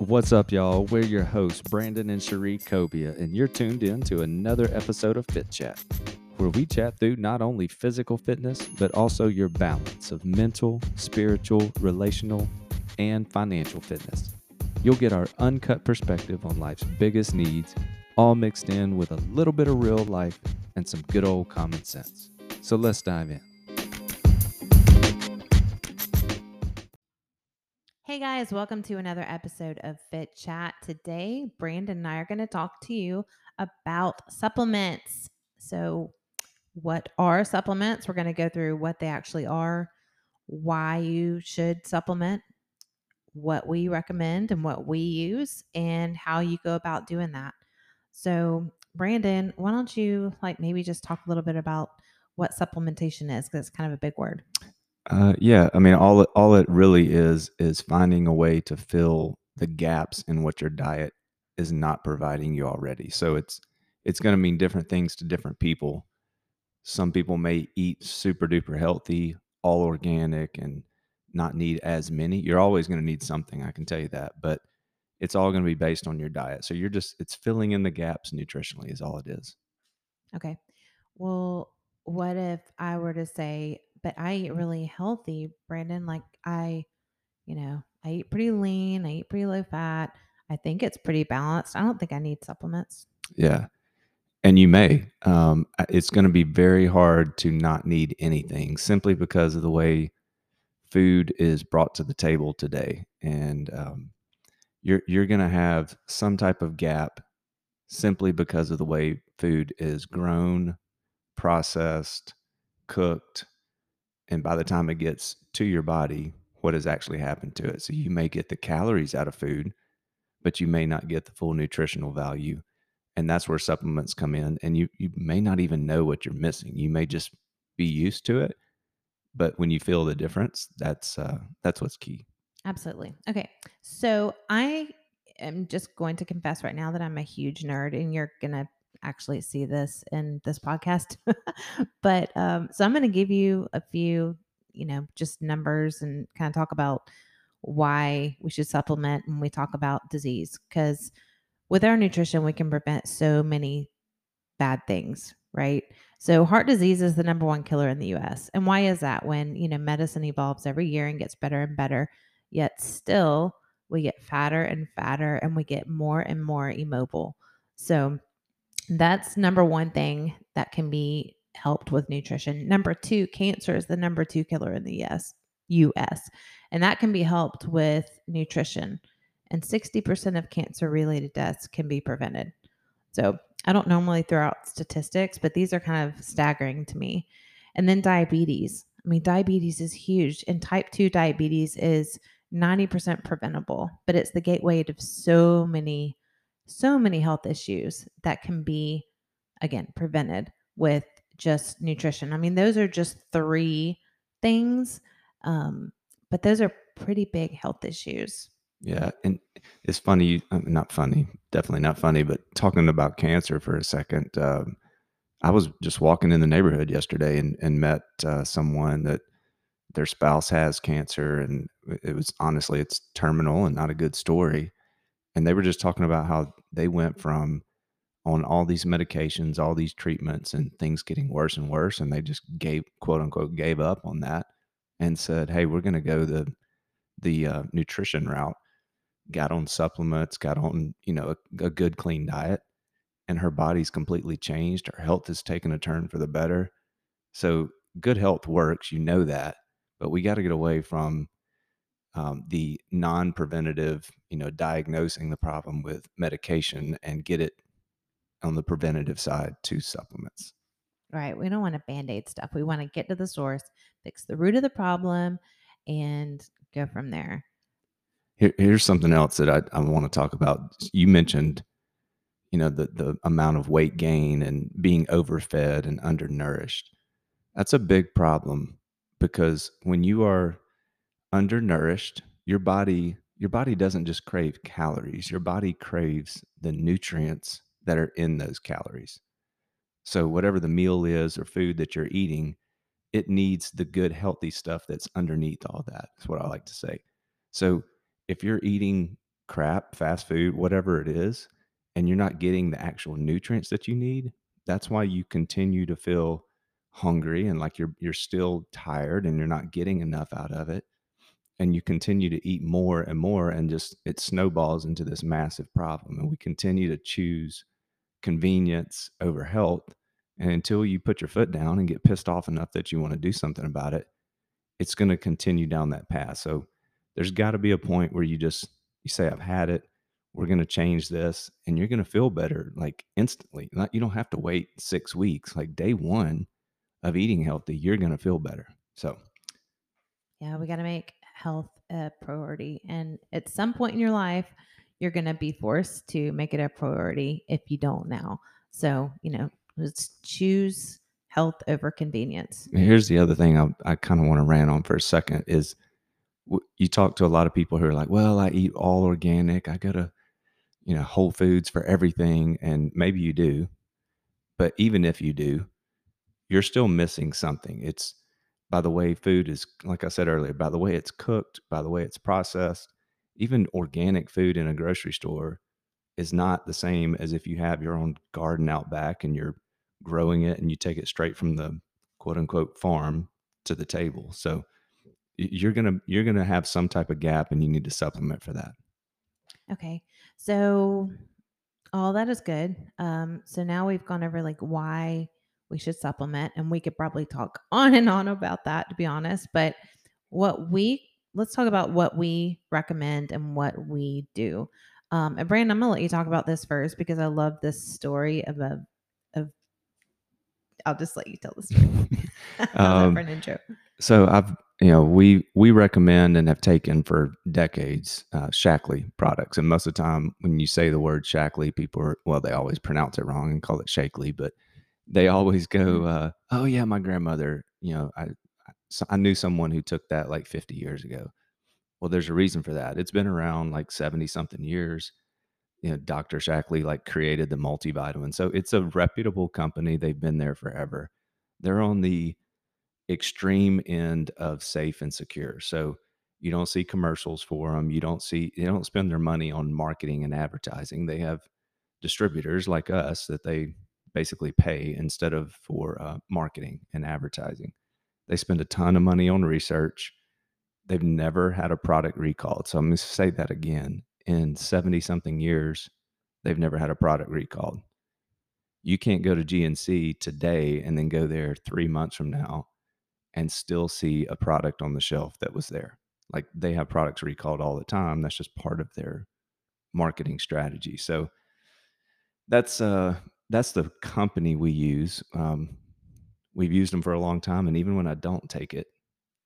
What's up, y'all? We're your hosts, Brandon and Cherie Cobia, and you're tuned in to another episode of Fit Chat, where we chat through not only physical fitness, but also your balance of mental, spiritual, relational, and financial fitness. You'll get our uncut perspective on life's biggest needs, all mixed in with a little bit of real life and some good old common sense. So let's dive in. Hey guys, welcome to another episode of Fit Chat. Today, Brandon and I are going to talk to you about supplements. So, what are supplements? We're going to go through what they actually are, why you should supplement, what we recommend and what we use, and how you go about doing that. So, Brandon, why don't you like maybe just talk a little bit about what supplementation is because it's kind of a big word. Uh, yeah, I mean, all all it really is is finding a way to fill the gaps in what your diet is not providing you already. So it's it's going to mean different things to different people. Some people may eat super duper healthy, all organic, and not need as many. You're always going to need something, I can tell you that, but it's all going to be based on your diet. So you're just it's filling in the gaps nutritionally is all it is. Okay. Well, what if I were to say but I eat really healthy, Brandon. Like I, you know, I eat pretty lean, I eat pretty low fat. I think it's pretty balanced. I don't think I need supplements. Yeah. And you may. Um, it's going to be very hard to not need anything simply because of the way food is brought to the table today. And um, you're, you're going to have some type of gap simply because of the way food is grown, processed, cooked, and by the time it gets to your body, what has actually happened to it? So you may get the calories out of food, but you may not get the full nutritional value. And that's where supplements come in. And you you may not even know what you're missing. You may just be used to it. But when you feel the difference, that's uh, that's what's key. Absolutely. Okay. So I am just going to confess right now that I'm a huge nerd, and you're gonna actually see this in this podcast. but um, so I'm going to give you a few, you know, just numbers and kind of talk about why we should supplement when we talk about disease. Because with our nutrition, we can prevent so many bad things, right? So heart disease is the number one killer in the US. And why is that? When, you know, medicine evolves every year and gets better and better, yet still we get fatter and fatter and we get more and more immobile. So that's number one thing that can be helped with nutrition. Number two, cancer is the number two killer in the US, US, and that can be helped with nutrition. And 60% of cancer related deaths can be prevented. So I don't normally throw out statistics, but these are kind of staggering to me. And then diabetes. I mean, diabetes is huge, and type 2 diabetes is 90% preventable, but it's the gateway to so many so many health issues that can be, again, prevented with just nutrition. I mean, those are just three things, um, but those are pretty big health issues. Yeah, and it's funny, not funny, definitely not funny, but talking about cancer for a second. Um, I was just walking in the neighborhood yesterday and, and met uh, someone that their spouse has cancer, and it was honestly it's terminal and not a good story and they were just talking about how they went from on all these medications, all these treatments, and things getting worse and worse, and they just gave quote unquote gave up on that and said, "Hey, we're going to go the the uh, nutrition route." Got on supplements, got on you know a, a good clean diet, and her body's completely changed. Her health has taken a turn for the better. So good health works, you know that, but we got to get away from um, the non-preventative, you know, diagnosing the problem with medication and get it on the preventative side to supplements. Right. We don't want to band-aid stuff. We want to get to the source, fix the root of the problem, and go from there. Here, here's something else that I, I want to talk about. You mentioned, you know, the the amount of weight gain and being overfed and undernourished. That's a big problem because when you are undernourished, your body your body doesn't just crave calories. Your body craves the nutrients that are in those calories. So whatever the meal is or food that you're eating, it needs the good healthy stuff that's underneath all that. That's what I like to say. So if you're eating crap, fast food, whatever it is, and you're not getting the actual nutrients that you need, that's why you continue to feel hungry and like you're you're still tired and you're not getting enough out of it and you continue to eat more and more and just it snowballs into this massive problem and we continue to choose convenience over health and until you put your foot down and get pissed off enough that you want to do something about it it's going to continue down that path. So there's got to be a point where you just you say i've had it. We're going to change this and you're going to feel better like instantly. Not you don't have to wait 6 weeks like day 1 of eating healthy you're going to feel better. So Yeah, we got to make health a priority. And at some point in your life, you're going to be forced to make it a priority if you don't now. So, you know, let's choose health over convenience. here's the other thing i, I kind of want to rant on for a second is you talk to a lot of people who are like well i eat all organic i go to you know whole foods for everything and maybe you do but even if you do you're still missing something it's by the way food is like i said earlier by the way it's cooked by the way it's processed even organic food in a grocery store is not the same as if you have your own garden out back and you're growing it and you take it straight from the quote unquote farm to the table so you're gonna you're gonna have some type of gap and you need to supplement for that Okay. So all that is good. Um, so now we've gone over like why we should supplement, and we could probably talk on and on about that to be honest. But what we let's talk about what we recommend and what we do. Um, and Brandon, I'm gonna let you talk about this first because I love this story of a of I'll just let you tell the story. Um, for an intro? So I've you know we we recommend and have taken for decades uh, Shaklee products, and most of the time when you say the word Shaklee, people are well they always pronounce it wrong and call it Shakely, but they always go, uh, "Oh yeah, my grandmother." You know, I I knew someone who took that like 50 years ago. Well, there's a reason for that. It's been around like 70 something years. You know, Dr. Shaklee like created the multivitamin, so it's a reputable company. They've been there forever. They're on the extreme end of safe and secure. So you don't see commercials for them. You don't see they don't spend their money on marketing and advertising. They have distributors like us that they basically pay instead of for uh, marketing and advertising. They spend a ton of money on research. They've never had a product recalled. So I'm going to say that again. In 70 something years, they've never had a product recalled. You can't go to GNC today and then go there three months from now and still see a product on the shelf that was there. Like they have products recalled all the time. That's just part of their marketing strategy. So that's uh that's the company we use. Um, we've used them for a long time, and even when I don't take it,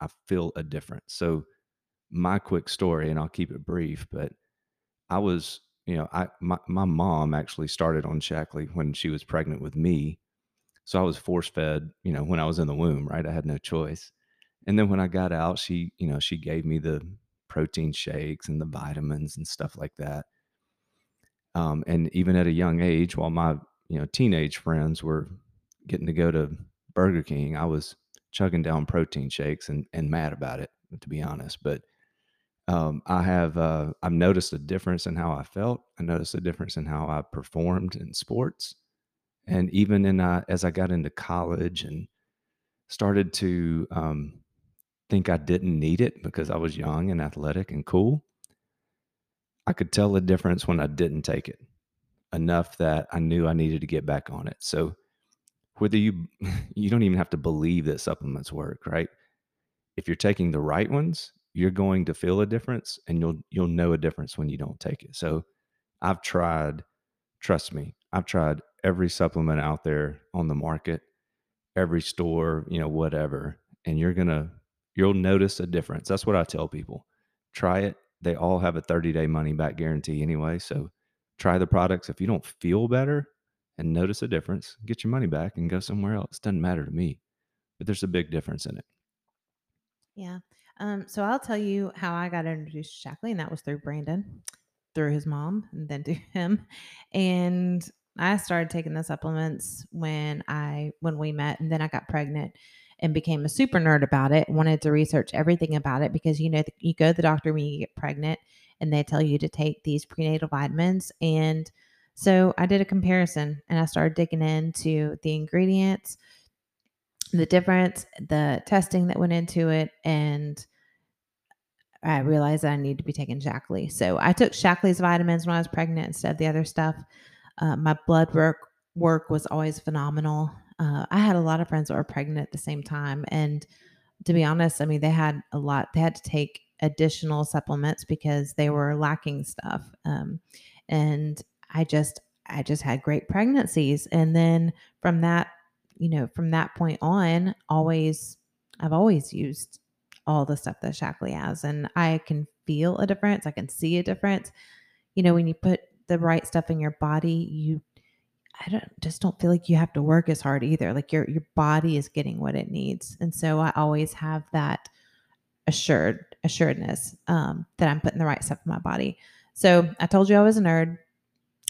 I feel a difference. So my quick story, and I'll keep it brief, but I was, you know, I my, my mom actually started on Shaklee when she was pregnant with me. So I was force fed, you know, when I was in the womb, right? I had no choice. And then when I got out, she, you know, she gave me the protein shakes and the vitamins and stuff like that. Um, and even at a young age, while my, you know, teenage friends were getting to go to Burger King, I was chugging down protein shakes and, and mad about it, to be honest. But um, I have uh, I've noticed a difference in how I felt. I noticed a difference in how I performed in sports, and even in uh, as I got into college and started to um, think I didn't need it because I was young and athletic and cool. I could tell the difference when I didn't take it enough that I knew I needed to get back on it. So whether you you don't even have to believe that supplements work, right? If you're taking the right ones, you're going to feel a difference and you'll you'll know a difference when you don't take it. So I've tried, trust me, I've tried every supplement out there on the market, every store, you know, whatever, and you're going to you'll notice a difference. That's what I tell people. Try it. They all have a 30-day money back guarantee anyway, so try the products. If you don't feel better and notice a difference, get your money back and go somewhere else. Doesn't matter to me, but there's a big difference in it. Yeah. Um, so I'll tell you how I got introduced to Shaklee, and that was through Brandon, through his mom, and then to him. And I started taking the supplements when I when we met, and then I got pregnant and became a super nerd about it. Wanted to research everything about it because you know you go to the doctor when you get pregnant, and they tell you to take these prenatal vitamins. And so I did a comparison and I started digging into the ingredients, the difference, the testing that went into it, and I realized that I need to be taking Shaklee. So I took Shaklee's vitamins when I was pregnant instead of the other stuff. Uh, my blood work work was always phenomenal. Uh, I had a lot of friends that were pregnant at the same time, and to be honest, I mean they had a lot. They had to take additional supplements because they were lacking stuff. Um, and I just I just had great pregnancies, and then from that, you know, from that point on, always I've always used all the stuff that Shaklee has, and I can feel a difference. I can see a difference. You know, when you put the right stuff in your body, you I don't just don't feel like you have to work as hard either. Like your your body is getting what it needs, and so I always have that assured assuredness um, that I'm putting the right stuff in my body. So I told you I was a nerd.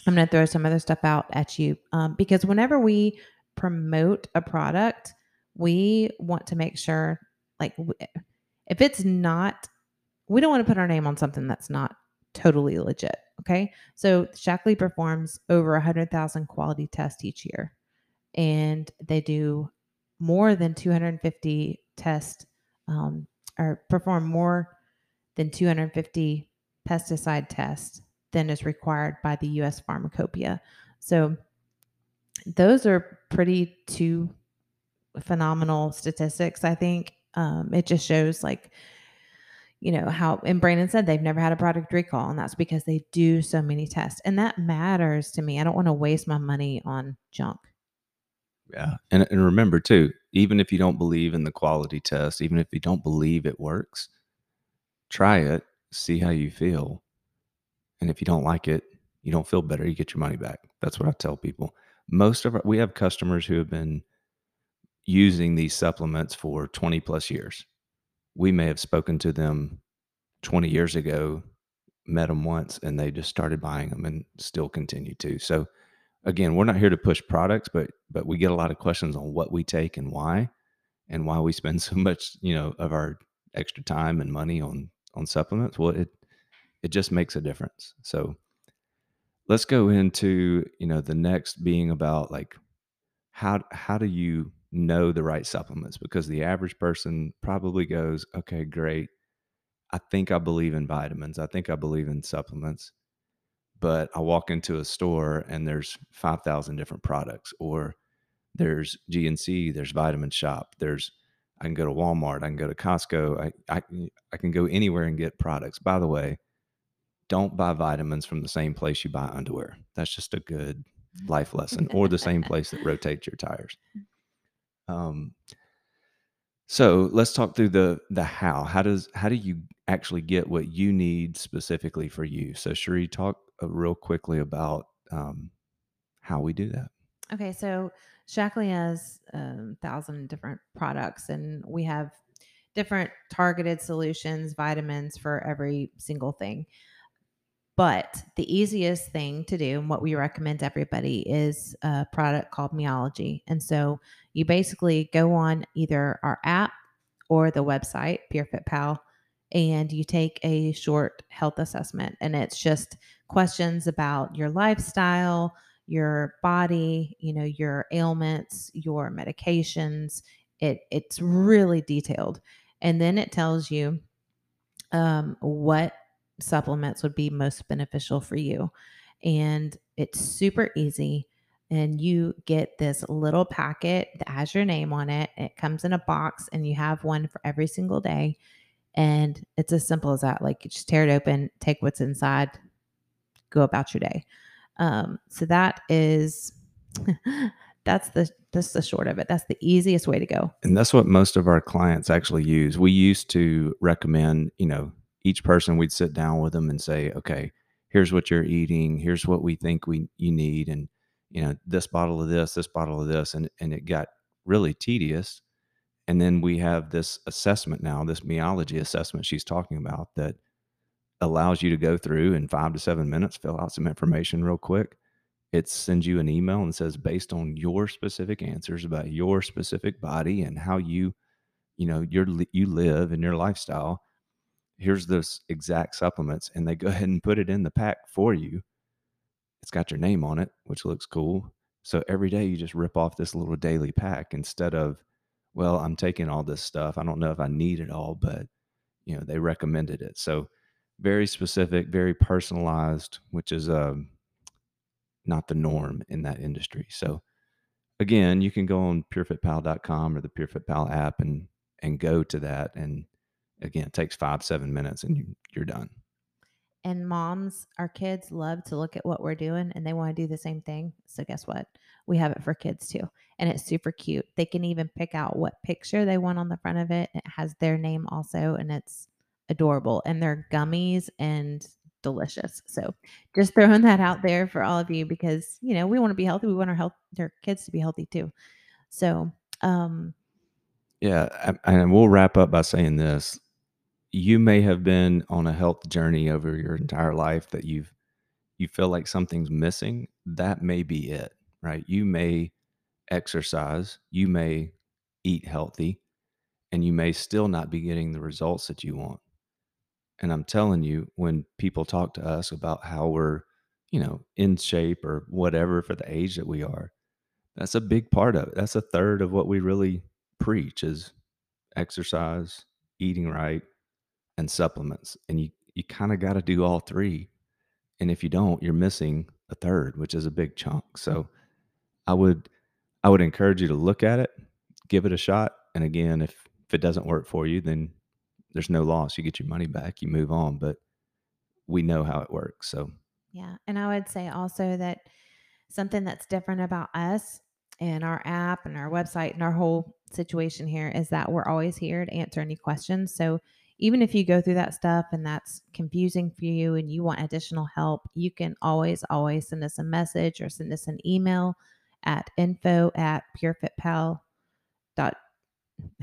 I'm going to throw some other stuff out at you um, because whenever we promote a product, we want to make sure, like, if it's not, we don't want to put our name on something that's not totally legit. Okay. So Shaklee performs over 100,000 quality tests each year, and they do more than 250 tests um, or perform more than 250 pesticide tests than is required by the US Pharmacopeia. So those are pretty two phenomenal statistics, I think. Um, it just shows like you know how and brandon said they've never had a product recall and that's because they do so many tests and that matters to me i don't want to waste my money on junk yeah and, and remember too even if you don't believe in the quality test even if you don't believe it works try it see how you feel and if you don't like it you don't feel better you get your money back. That's what i tell people. Most of our we have customers who have been using these supplements for 20 plus years. We may have spoken to them 20 years ago, met them once, and they just started buying them and still continue to. So, again, we're not here to push products, but but we get a lot of questions on what we take and why, and why we spend so much, you know, of our extra time and money on on supplements. Well, it it just makes a difference. So, let's go into you know the next being about like how how do you know the right supplements because the average person probably goes, okay, great. I think I believe in vitamins. I think I believe in supplements. But I walk into a store and there's 5,000 different products, or there's GNC, there's Vitamin Shop, there's I can go to Walmart, I can go to Costco, I, I, I can go anywhere and get products. By the way, don't buy vitamins from the same place you buy underwear. That's just a good life lesson, or the same place that rotates your tires. Um, so let's talk through the the how. How does how do you actually get what you need specifically for you? So Cherie, talk real quickly about um, how we do that. Okay, so Shaklee has a um, thousand different products, and we have different targeted solutions, vitamins for every single thing. But the easiest thing to do, and what we recommend to everybody, is a product called Meology. And so you basically go on either our app or the website, PureFitPal, and you take a short health assessment. And it's just questions about your lifestyle, your body, you know, your ailments, your medications. It it's really detailed. And then it tells you um, what supplements would be most beneficial for you. And it's super easy. And you get this little packet that has your name on it. It comes in a box, and you have one for every single day. And it's as simple as that. Like you just tear it open, take what's inside, go about your day. Um, so that is that's the that's the short of it. That's the easiest way to go. And that's what most of our clients actually use. We used to recommend, you know, each person we'd sit down with them and say, okay, here's what you're eating, here's what we think we you need, and you know this bottle of this, this bottle of this, and and it got really tedious. And then we have this assessment now, this meology assessment she's talking about that allows you to go through in five to seven minutes, fill out some information real quick. It sends you an email and says, based on your specific answers about your specific body and how you, you know, your you live and your lifestyle, here's this exact supplements and they go ahead and put it in the pack for you. It's got your name on it which looks cool. So every day you just rip off this little daily pack instead of well i'm taking all this stuff i don't know if i need it all but you know they recommended it. So very specific very personalized which is um not the norm in that industry. So again you can go on purefitpal.com or the purefitpal app and and go to that and again it takes five seven minutes and you, you're done. And moms our kids love to look at what we're doing and they want to do the same thing. So guess what? We have it for kids too and it's super cute. They can even pick out what picture they want on the front of it. It has their name also and it's adorable and they're gummies and delicious. So just throwing that out there for all of you because you know we want to be healthy we want our health their kids to be healthy too. So um yeah and we'll wrap up by saying this. You may have been on a health journey over your entire life that you've you feel like something's missing that may be it right? You may exercise you may eat healthy and you may still not be getting the results that you want and i'm telling you when people talk to us about how we're you know in shape or whatever for the age that we are that's a big part of it. That's a third of what we really preach is exercise eating right and supplements and you you kind of got to do all three and if you don't you're missing a third which is a big chunk. So i would i would encourage you to look at it give it a shot and again if if it doesn't work for you then there's no loss you get your money back you move on but we know how it works so yeah and i would say also that something that's different about us and our app and our website and our whole situation here is that we're always here to answer any questions so even if you go through that stuff and that's confusing for you and you want additional help, you can always, always send us a message or send us an email at info at purefitpal dot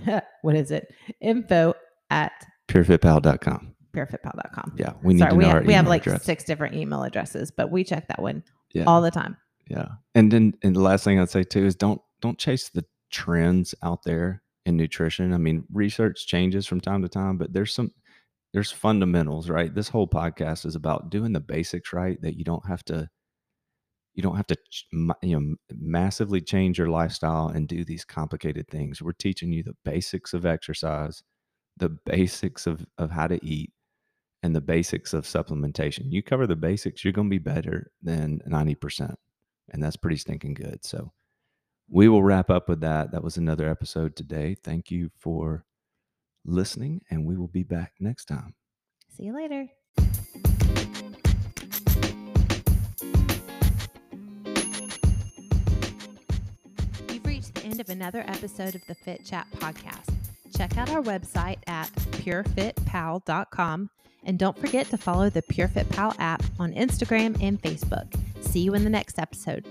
what is it? Info at purefitpal.com. Purefitpal.com. Yeah. We need Sorry, to we know have, we have like address. six different email addresses, but we check that one Yeah. all the time. Yeah. And then and the last thing I'd say too is don't don't chase the trends out there in nutrition. I mean, research changes from time to time, but there's some there's fundamentals, right? This whole podcast is about doing the basics right that you don't have to you don't have to you know massively change your lifestyle and do these complicated things. We're teaching you the basics of exercise, the basics of of how to eat and the basics of supplementation. You cover the basics, you're going to be better than 90%. And that's pretty stinking good. So we will wrap up with that. That was another episode today. Thank you for listening, and we will be back next time. See you later. You've reached the end of another episode of the Fit Chat podcast. Check out our website at purefitpal.com and don't forget to follow the PureFit Pal app on Instagram and Facebook. See you in the next episode.